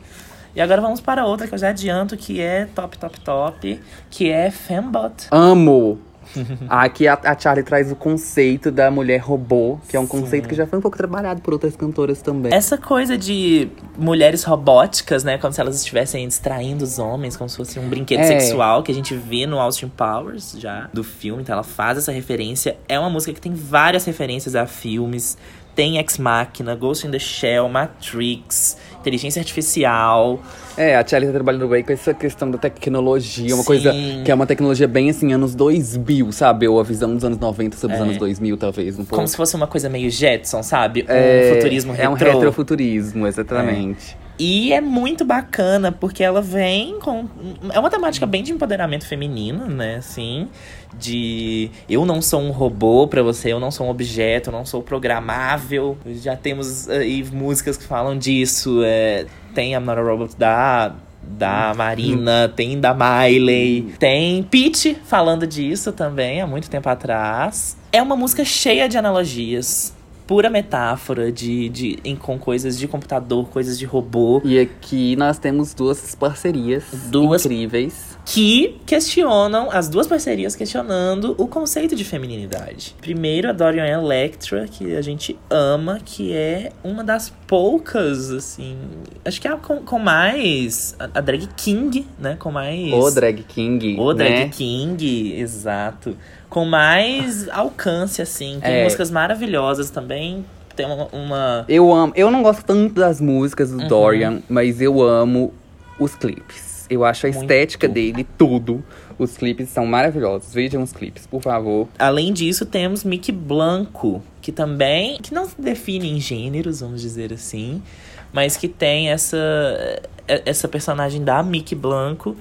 E agora vamos para outra que eu já adianto que é top, top, top, que é Fembot. Amo! *laughs* Aqui a, a Charlie traz o conceito da mulher robô, que é um conceito que já foi um pouco trabalhado por outras cantoras também. Essa coisa de mulheres robóticas, né? Como se elas estivessem distraindo os homens, como se fosse um brinquedo É. sexual que a gente vê no Austin Powers já do filme. Então ela faz essa referência. É uma música que tem várias referências a filmes. Tem Ex Machina, Ghost in the Shell, Matrix, Inteligência Artificial. É, a Charlie tá trabalhando bem com essa questão da tecnologia, uma Sim. coisa que é uma tecnologia bem assim, anos 2000, sabe? Ou a visão dos anos 90 sobre os É. anos 2000, talvez, um pouco. Como se fosse uma coisa meio Jetson, sabe? Um é, futurismo É um retrô. retrofuturismo, exatamente. E é muito bacana, porque ela vem com. É uma temática bem de empoderamento feminino, né? Assim. De eu não sou um robô pra você, eu não sou um objeto, eu não sou programável. Já temos aí músicas que falam disso. É, tem a Not a Robot da. Da Marina, tem da Miley, tem Pete falando disso também há muito tempo atrás. É uma música cheia de analogias, pura metáfora de, de em, com coisas de computador, coisas de robô. E aqui nós temos duas parcerias Duas- incríveis. que questionam, as duas parcerias questionando o conceito de feminilidade. Primeiro, a Dorian Electra, que a gente ama, que é uma das poucas, assim. Acho que é a com, com mais. A, a drag king, né? Com mais. O Drag King. O drag né? king, exato. Com mais alcance, assim. Tem É. músicas maravilhosas também. Tem uma. uma- Eu amo. Eu não gosto tanto das músicas do Uhum. Dorian, mas eu amo os clipes. Eu acho a Muito. estética dele tudo. Os clipes são maravilhosos. Vejam os clipes, por favor. Além disso, temos Mickey Blanco, que também. que não se define em gêneros, vamos dizer assim. Mas que tem essa. essa personagem da Mickey Blanco,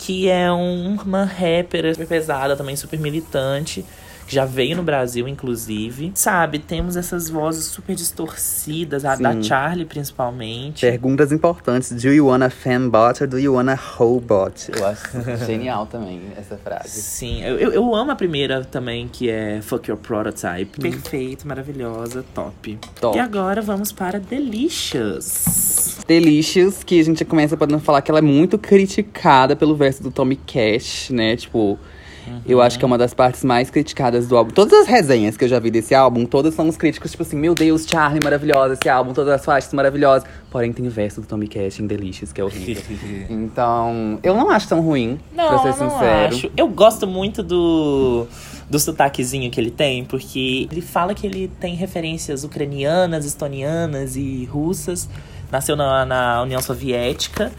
que é um- uma rapper super pesada, também super militante. Que já veio no Brasil, inclusive. Sabe, temos essas vozes super distorcidas, a da Sim. Charlie principalmente. Perguntas importantes. Do you wanna fanbot or do you wanna robot? Eu acho genial também essa frase. Sim, eu, eu, eu amo a primeira também, que é Fuck Your Prototype. Perfeito, maravilhosa, top. Top. E agora vamos para Delicious. Delicious, que a gente começa podendo falar que ela é muito criticada pelo verso do Tommy Cash, né? Tipo, eu acho que é uma das partes mais criticadas do álbum. Todas as resenhas que eu já vi desse álbum, todas são os críticos, tipo assim, meu Deus, Charlie, maravilhosa esse álbum, todas as faixas maravilhosas. Porém, tem o verso do Tommy Cash em Delicious, que é horrível. *laughs* então, eu não acho tão ruim, pra ser não sincero. acho. Eu gosto muito do, do sotaquezinho que ele tem, porque ele fala que ele tem referências ucranianas, estonianas e russas. Nasceu na, na União Soviética.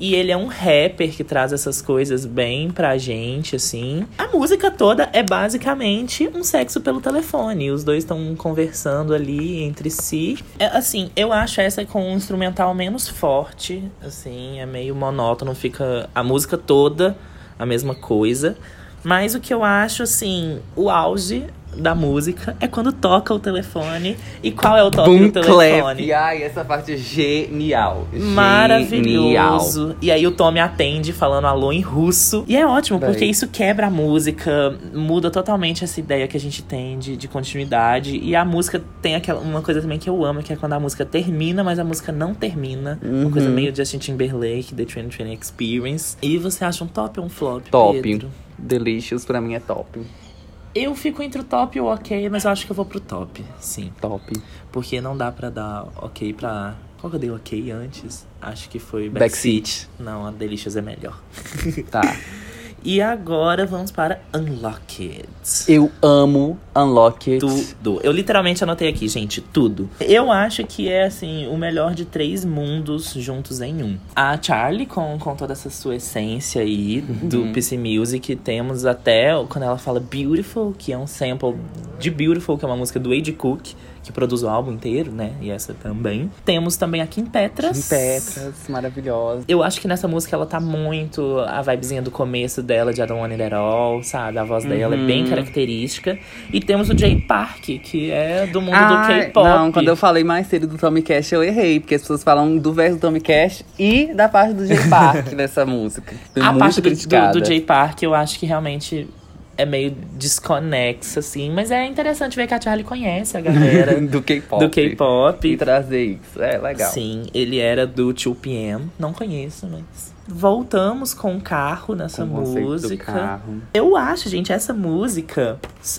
E ele é um rapper que traz essas coisas bem pra gente, assim. A música toda é basicamente um sexo pelo telefone. Os dois estão conversando ali entre si. É, assim, eu acho essa com um instrumental menos forte. Assim, é meio monótono, fica a música toda a mesma coisa. Mas o que eu acho, assim, o auge da música é quando toca o telefone. E qual é o toque Boom do telefone? clap. Ai, essa parte é genial. Genial. Maravilhoso. E aí o Tommy atende falando alô em russo. E é ótimo, Daí. porque isso quebra a música, muda totalmente essa ideia que a gente tem de, de continuidade. E a música tem aquela, uma coisa também que eu amo, que é quando a música termina, mas a música não termina. Uma coisa Uhum. meio Justin Timberlake, The 2020 Experience. E você acha um top ou um flop, Top. Pedro? Delicious pra mim é top. Eu fico entre o top e o ok, mas eu acho que eu vou pro top, sim. Top. Porque não dá pra dar ok pra. Qual que eu dei ok antes? Acho que foi Backseat. Não, a Delicious é melhor. Tá. *laughs* E agora vamos para Unlocked. Eu amo Unlock It. Tudo. Eu literalmente anotei aqui, gente, tudo. Eu acho que é, assim, o melhor de três mundos juntos em um. A Charlie, com, com toda essa sua essência aí do PC Music, temos até quando ela fala Beautiful, que é um sample de Beautiful, que é uma música do Age Cook, que produz o álbum inteiro, né? E essa também. Temos também a Kim Petras. Kim Petras, maravilhosa. Eu acho que nessa música ela tá muito a vibezinha do começo dela, de Want It All, sabe? A voz dela é bem Uhum. característica. E temos o Jay Park, que é do mundo Ah, do K-pop. Não, quando eu falei mais cedo do Tommy Cash, eu errei, porque as pessoas falam do verso do Tommy Cash e da parte do J Park *laughs* nessa música. Foi A parte do, do Jay Park, eu acho que realmente é meio desconexa, assim. Mas é interessante ver que a Charlie conhece a galera *laughs* do K-pop. do K-pop. E trazer isso. É legal. Sim, ele era do 2PM. Não conheço, mas. Voltamos com o carro nessa Com música. carro. Eu acho, gente, essa música,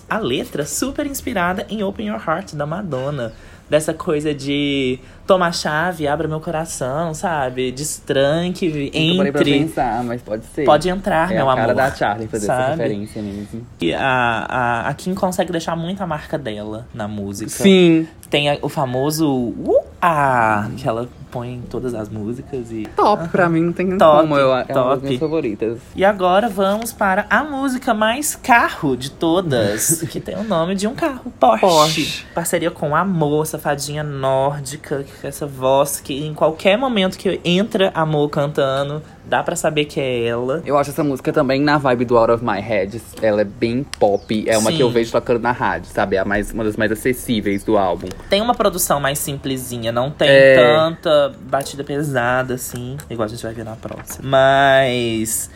a letra, super inspirada em Open Your Heart, da Madonna. Dessa coisa de toma a chave, abra meu coração, sabe? Destranque, Nunca parei pra entre. pensar, mas pode ser. Pode entrar, é meu a cara amor. da Charlie fazer essa sabe? referência mesmo. E a, a, a Kim consegue deixar muito a marca dela na música. Sim. Tem a- o famoso uh, ah, que ela põe em todas as músicas e Top, pra mim não tem Top, como. Eu, é uma das top. minhas favoritas. E agora vamos para a música mais carro de todas, *laughs* que tem o nome de um carro, Porsche. Porsche. Parceria com Amor, safadinha nórdica, com essa voz que em qualquer momento que entra Amor cantando, dá pra saber que é ela. Eu acho essa música também na vibe do Out of My Head. Ela é bem pop. É uma Sim. que eu vejo tocando na rádio, sabe? É a mais, uma das mais acessíveis do álbum. Tem uma produção mais simplesinha, não tem É. tanta batida pesada assim, igual a gente vai ver na próxima. Mas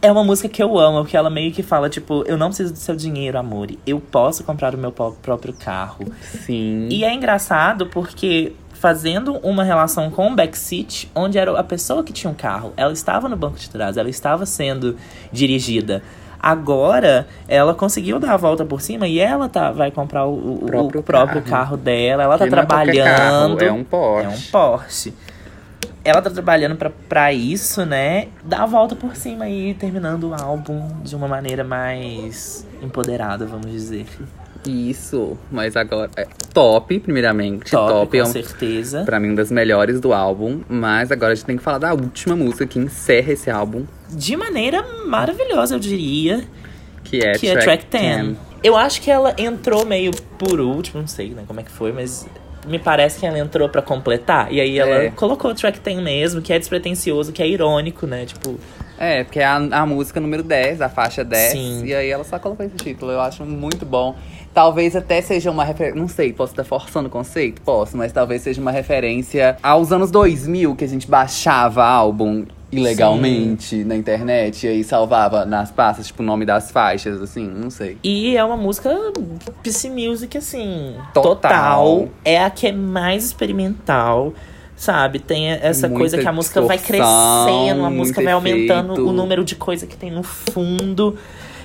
é uma música que eu amo, porque ela meio que fala, tipo, eu não preciso do seu dinheiro, amor. Eu posso comprar o meu próprio carro. Sim. E é engraçado porque fazendo uma relação com o backseat, onde era a pessoa que tinha um carro, ela estava no banco de trás, ela estava sendo dirigida. Agora, ela conseguiu dar a volta por cima e ela tá, vai comprar o, o- o próprio, Próprio carro. carro. dela. Ela tá é qualquer trabalhando. carro, é um Porsche. É um Porsche. Ela tá trabalhando pra isso, né? Dá a volta por cima e terminando o álbum de uma maneira mais empoderada, vamos dizer. Isso, mas agora. É top, primeiramente. Top, Top, com é um, certeza. pra mim uma das melhores do álbum. Mas agora a gente tem que falar da última música que encerra esse álbum, De maneira maravilhosa, eu diria. que é que é Track 10. Eu acho que ela entrou meio por último, não sei né, como é que foi, mas me parece que ela entrou pra completar. E aí ela É. colocou o Track 10 mesmo, que é despretensioso, que é irônico, né? Tipo, É, porque é a, a música número 10, a faixa 10. Sim. E aí ela só colocou esse título. Eu acho muito bom. Talvez até seja uma referência. Não sei, posso estar forçando o conceito? Posso, mas talvez seja uma referência aos anos 2000 que a gente baixava álbum ilegalmente na internet e aí salvava nas pastas, tipo, o nome das faixas, assim, não sei. E é uma música PC Music, assim, Total. total. É a que é mais experimental, sabe? Tem essa Muita coisa que a música vai crescendo, a música vai aumentando efeito. o número de coisa que tem no fundo.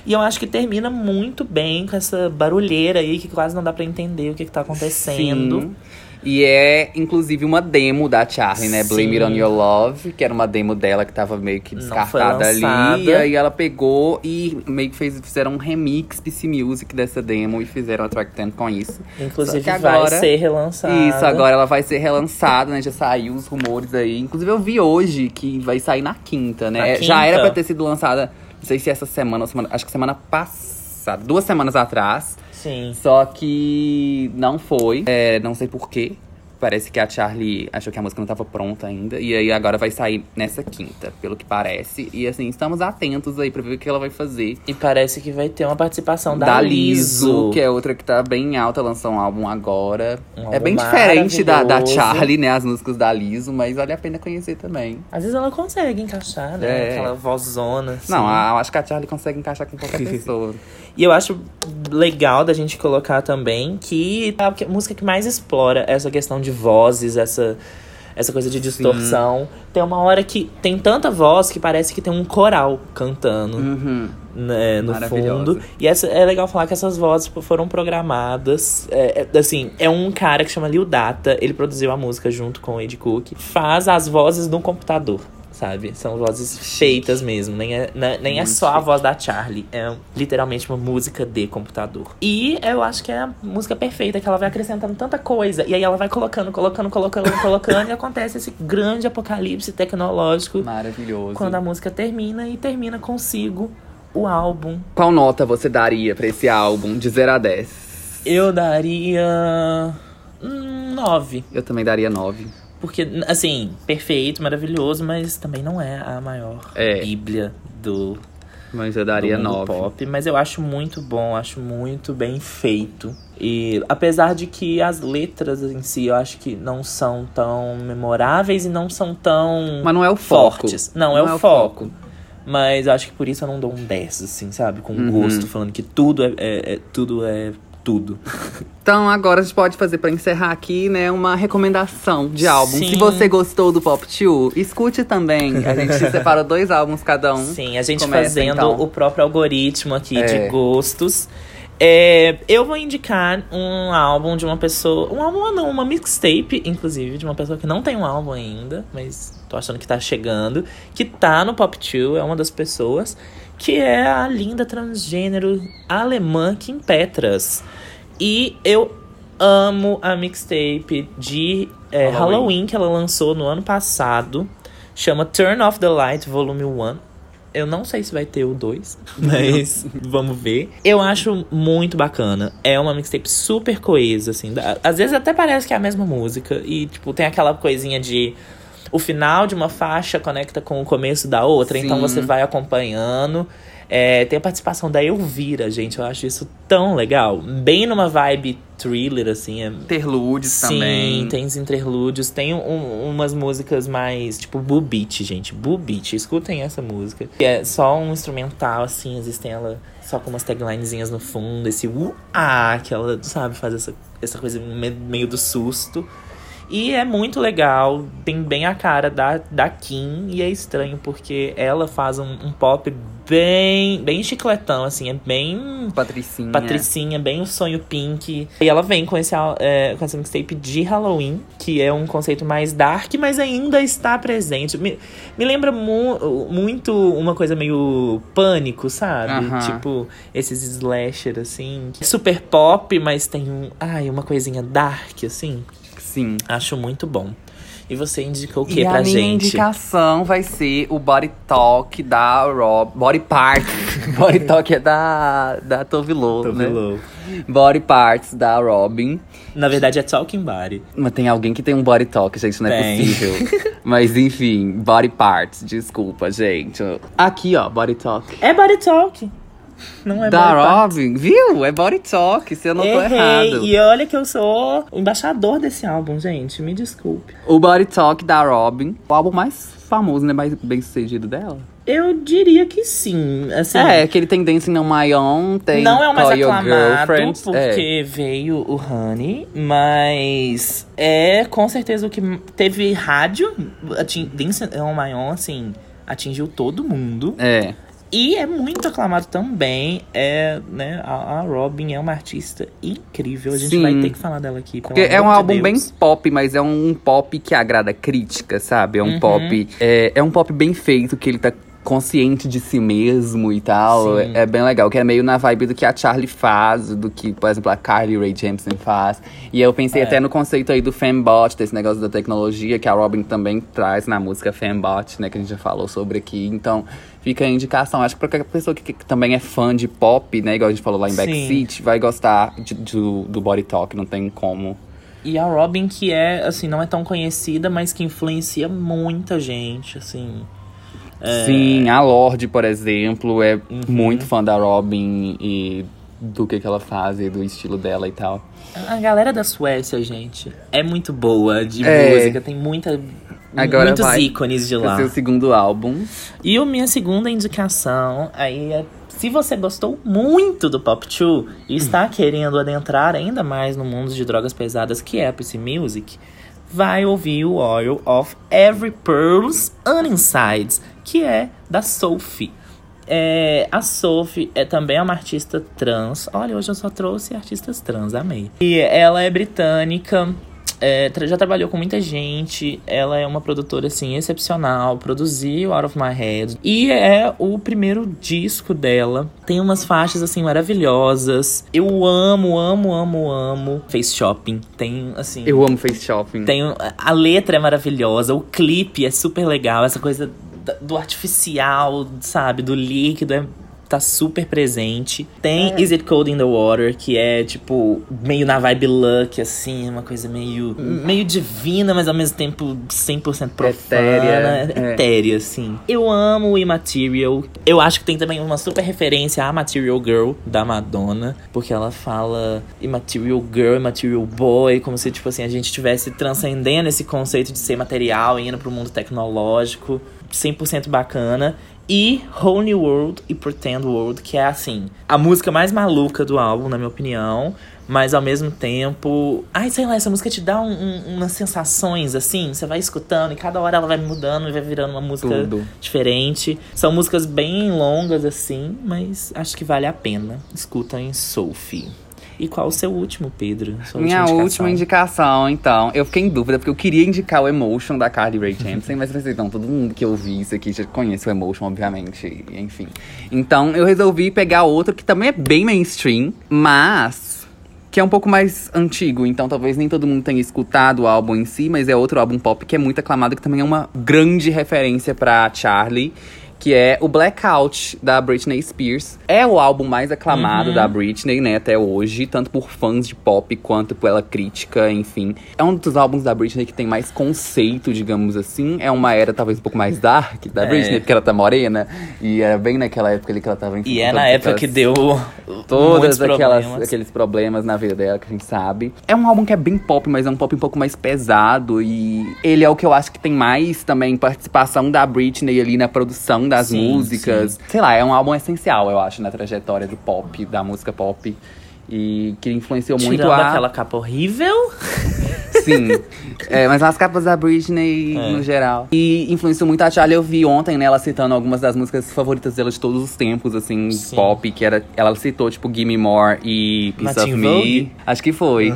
E eu acho que termina muito bem com essa barulheira aí que quase não dá pra entender o que, que tá acontecendo. Sim. E é, inclusive, uma demo da Charlie, né? Blame It On Sim. Your Love, que era uma demo dela que tava meio que descartada ali. E aí ela pegou e meio que fez, fizeram um remix PC Music dessa demo e fizeram a track 10 com isso. Inclusive que vai agora- ser relançada. Isso, agora ela vai ser relançada, né? Já saiu os rumores aí. Inclusive, eu vi hoje que vai sair na quinta, né? Na É, quinta? Já era pra ter sido lançada, não sei se essa semana ou semana. Acho que semana passada, duas semanas atrás. Sim. Só que não foi. É, não sei porquê. Parece que a Charlie achou que a música não estava pronta ainda. E aí agora vai sair nessa quinta, pelo que parece. E assim, estamos atentos aí pra ver o que ela vai fazer. E parece que vai ter uma participação da, Liso. que é outra que tá bem alta, lançou um álbum agora. Um é álbum bem diferente da, da. Charlie, né? As músicas da Liso, mas vale a pena conhecer também. Às vezes ela consegue encaixar, né? É. Aquela vozona. Assim. Não, a- acho que a Charlie consegue encaixar com qualquer *laughs* pessoa. E eu acho legal da gente colocar também que é a música que mais explora essa questão de vozes, essa, essa coisa de distorção. Tem uma hora que tem tanta voz que parece que tem um coral cantando Uhum. né, no fundo. E essa, é legal falar que essas vozes tipo, foram programadas. É, é, assim, é um cara que chama Lil Data, ele produziu a música junto com o Ed Cook. Faz as vozes no computador. Sabe? São vozes feitas mesmo. Nem é, na- nem é só a voz da Charlie. É literalmente uma música de computador. E eu acho que é a música perfeita, que ela vai acrescentando tanta coisa. E aí ela vai colocando, colocando, colocando, *laughs* colocando. e acontece esse grande apocalipse tecnológico Maravilhoso. quando a música termina e termina consigo o álbum. Qual nota você daria pra esse álbum de 0 a 10? Eu daria nove. Eu também daria nove. Porque, assim, perfeito, maravilhoso, mas também não é a maior É. bíblia do, Mas eu do daria mundo nove. pop. Mas eu acho muito bom, acho muito bem feito. E apesar de que as letras em si eu acho que não são tão memoráveis e não são tão Mas não é o foco. fortes. Não, é, o foco. Mas eu acho que por isso eu não dou um 10, assim, sabe? Com Uhum. gosto, falando que tudo é, é- é- tudo é tudo. Então agora a gente pode fazer pra encerrar aqui, né, uma recomendação de álbum. Sim. Se você gostou do Pop 2, escute também. A gente *laughs* separou dois álbuns cada um. Sim, a gente Começa, fazendo então. o próprio algoritmo aqui É. de gostos. É, eu vou indicar um álbum de uma pessoa. Um álbum não, uma mixtape, inclusive, de uma pessoa que não tem um álbum ainda, mas tô achando que tá chegando. Que tá no Pop 2, é uma das pessoas. Que é a linda transgênero alemã Kim Petras. E eu amo a mixtape de é, Halloween. Halloween que ela lançou no ano passado. Chama Turn Off the Light Volume 1. Eu não sei se vai ter o 2, *laughs* mas vamos ver. Eu acho muito bacana. É uma mixtape super coesa, assim. Às vezes até parece que é a mesma música. E, tipo, tem aquela coisinha de. O final de uma faixa conecta com o começo da outra, então Sim. você vai acompanhando. É, tem a participação da Elvira, gente. Eu acho isso tão legal. Bem numa vibe thriller, assim. É Interludes Sim, também. tem os interlúdios. Tem um- umas músicas mais, tipo, Beat, gente. Beat, escutem essa música. Que é só um instrumental, assim, existem ela só com umas taglinezinhas no fundo. Esse uh, ah, que ela, sabe, faz essa, essa coisa me- meio do susto. E é muito legal, tem bem a cara da, da Kim. E é estranho porque ela faz um, um pop bem, bem chicletão, assim. É bem Patricinha. Patricinha, bem o sonho pink. E ela vem com, esse, é, com essa mixtape de Halloween, que é um conceito mais dark, mas ainda está presente. Me, me lembra mu- muito uma coisa meio pânico, sabe? Aham. Tipo, esses slasher, assim. Super pop, mas tem um, ai, uma coisinha dark, assim. Sim. Acho muito bom. E você indicou o que e pra a minha gente? indicação vai ser o Body Talk da Rob. Body Part. *laughs* Body Talk é da, da Tove Lo, Tô né? Body Parts da Robin. Na verdade é Talking Body. Mas tem alguém que tem um body talk, gente, não é Tem. possível. *laughs* Mas enfim, body parts, desculpa, gente. Aqui, ó, body talk. É Body Talk. Não é da Body Talk. Robin, viu? É body talk, você anotou Errei. errado. E olha que eu sou o embaixador desse álbum, gente. Me desculpe. O body talk da Robin, o álbum mais famoso, né? Mais bem sucedido dela. Eu diria que sim. Assim, É, aquele tem Dancing on My Own, tem não é o mais aclamado, Girlfriend. porque veio o Honey, mas é com certeza o que teve rádio. Dance on My Own, assim, atingiu todo mundo. É. E é muito aclamado também. É, né, a, a Robin é uma artista incrível. A gente Sim. vai ter que falar dela aqui. Porque é um de álbum bem pop, mas é um pop que agrada a crítica, sabe? É um Uhum. pop. É, é um pop bem feito, que ele tá consciente de si mesmo e tal. Sim. É, é bem legal, que é meio na vibe do que a Charlie faz, do que, por exemplo, a Carly Rae Jepsen faz. E eu pensei É. até no conceito aí do fembot, desse negócio da tecnologia, que a Robin também traz na música fembot, né? Que a gente já falou sobre aqui. Então, fica a indicação. Acho que pra qualquer pessoa que, que também é fã de pop, né? Igual a gente falou lá em. Backseat, vai gostar de- do, do Body Talk, não tem como. E a Robin, que é, assim, não é tão conhecida, mas que influencia muita gente, assim. Sim, a Lorde, por exemplo, é Uhum. muito fã da Robin e do que, que ela faz e do estilo dela e tal. A galera da Suécia, gente, é muito boa de É. música. Tem muita, Agora muitos vai ícones de lá. é o segundo álbum. E a minha segunda indicação aí é. Se você gostou muito do Pop 2 e está querendo adentrar ainda mais no mundo de drogas pesadas que é a PC Music, vai ouvir o Oil of Every Pearls Uninsides, que é da Sophie. É, a Sophie é também uma artista trans. Olha, hoje eu só trouxe artistas trans, amei. E ela é britânica, é, já trabalhou com muita gente. Ela é uma produtora, assim, excepcional. Produziu Out of My Head. E é o primeiro disco dela. Tem umas faixas, assim, maravilhosas. Eu amo, amo, amo, amo. Face Shopping. Tem, assim... Eu amo Face Shopping. Tem, a letra é maravilhosa, o clipe é super legal, essa coisa do artificial, sabe, do líquido é tá super presente. Tem Is It Cold in the Water, que é tipo meio na vibe luck, assim, uma coisa meio, meio divina, mas ao mesmo tempo 100% profana. Etérea, é. Etérea, assim. Eu amo o Immaterial. Eu acho que tem também uma super referência à Material Girl da Madonna, porque ela fala Immaterial Girl, Immaterial Boy, como se tipo assim a gente estivesse transcendendo esse conceito de ser material e indo pro mundo tecnológico. 100% bacana. E Whole New World e Pretend World, que é assim, a música mais maluca do álbum, na minha opinião. Mas ao mesmo tempo. Ai, sei lá, essa música te dá um- um- umas sensações assim. Você vai escutando e cada hora ela vai mudando e vai virando uma música Tudo. diferente. São músicas bem longas assim, mas acho que vale a pena. Escuta em Sophie. E qual o seu último, Pedro? Sua Minha indicação? última indicação, então. Eu fiquei em dúvida, porque eu queria indicar o Emotion da Carly Rae Jepsen, mas vocês não, todo mundo que ouvi isso aqui já conhece o Emotion, obviamente, enfim. Então eu resolvi pegar outro que também é bem mainstream, mas que é um pouco mais antigo, então talvez nem todo mundo tenha escutado o álbum em si, mas é outro álbum pop que é muito aclamado, que também é uma grande referência pra Charlie. Que é o Blackout, da Britney Spears. É o álbum mais aclamado Uhum. da Britney, né, até hoje. Tanto por fãs de pop, quanto pela crítica, enfim. É um dos álbuns da Britney que tem mais conceito, digamos assim. É uma era talvez um pouco mais dark da É. Britney, porque ela tá morena. E era bem naquela época ali que ela tava... enfim, E é na época aquelas- que deu problemas. aqueles problemas na vida dela que a gente sabe. É um álbum que é bem pop, mas é um pop um pouco mais pesado. E ele é o que eu acho que tem mais também participação da Britney ali na produção das Sim, músicas. Sei lá, é um álbum essencial, eu acho, na trajetória do pop, da música pop. E que influenciou muito Tirando a. aquela capa horrível. *laughs* Sim. É, mas as capas da Britney É. no geral. E influenciou muito a Charlie. Eu vi ontem, né, ela citando algumas das músicas favoritas dela de todos os tempos, assim, Sim. pop, que era. Ela citou, tipo, Gimme More e Piece of Teen Me. Vogue? Acho que foi.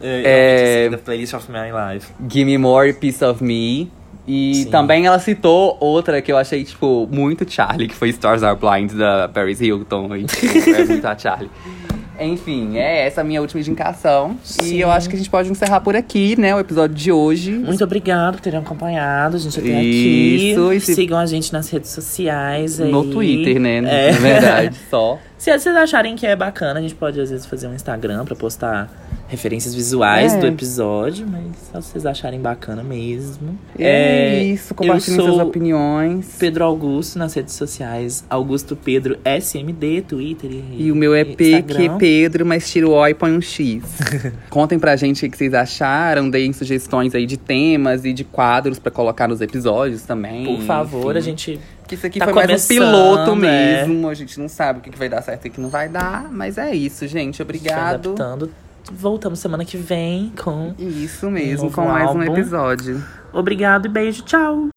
é... Da playlist of My Life. Gimme More e Piece of Me. E Sim. também ela citou outra que eu achei, tipo, muito Charlie, que foi Stars Are Blind, da Paris Hilton. E, tipo, *laughs* é muito a Charlie. Enfim, é essa a minha última indicação. Sim. E eu acho que a gente pode encerrar por aqui, né, o episódio de hoje. Muito obrigado por terem acompanhado a gente até Isso, aqui. se- Sigam a gente nas redes sociais aí. No Twitter, né? É. Na verdade, só. *laughs* Se vocês acharem que é bacana, a gente pode às vezes fazer um Instagram pra postar referências visuais É. do episódio, mas se vocês acharem bacana mesmo. É, isso, compartilhem suas opiniões. Pedro Augusto nas redes sociais, Augusto Pedro SMD, Twitter e, E o meu é. PQ Pedro, mas tira o O e põe um X. *laughs* Contem pra gente o que vocês acharam, deem sugestões aí de temas e de quadros pra colocar nos episódios também. Por favor, enfim. a gente Que isso aqui tá foi mais um piloto é. mesmo. A gente não sabe o que que vai dar certo e o que não vai dar. Mas é isso, gente. foi Obrigado. Voltamos semana que vem com Isso mesmo, novo com mais um álbum. episódio. Obrigado e beijo, tchau!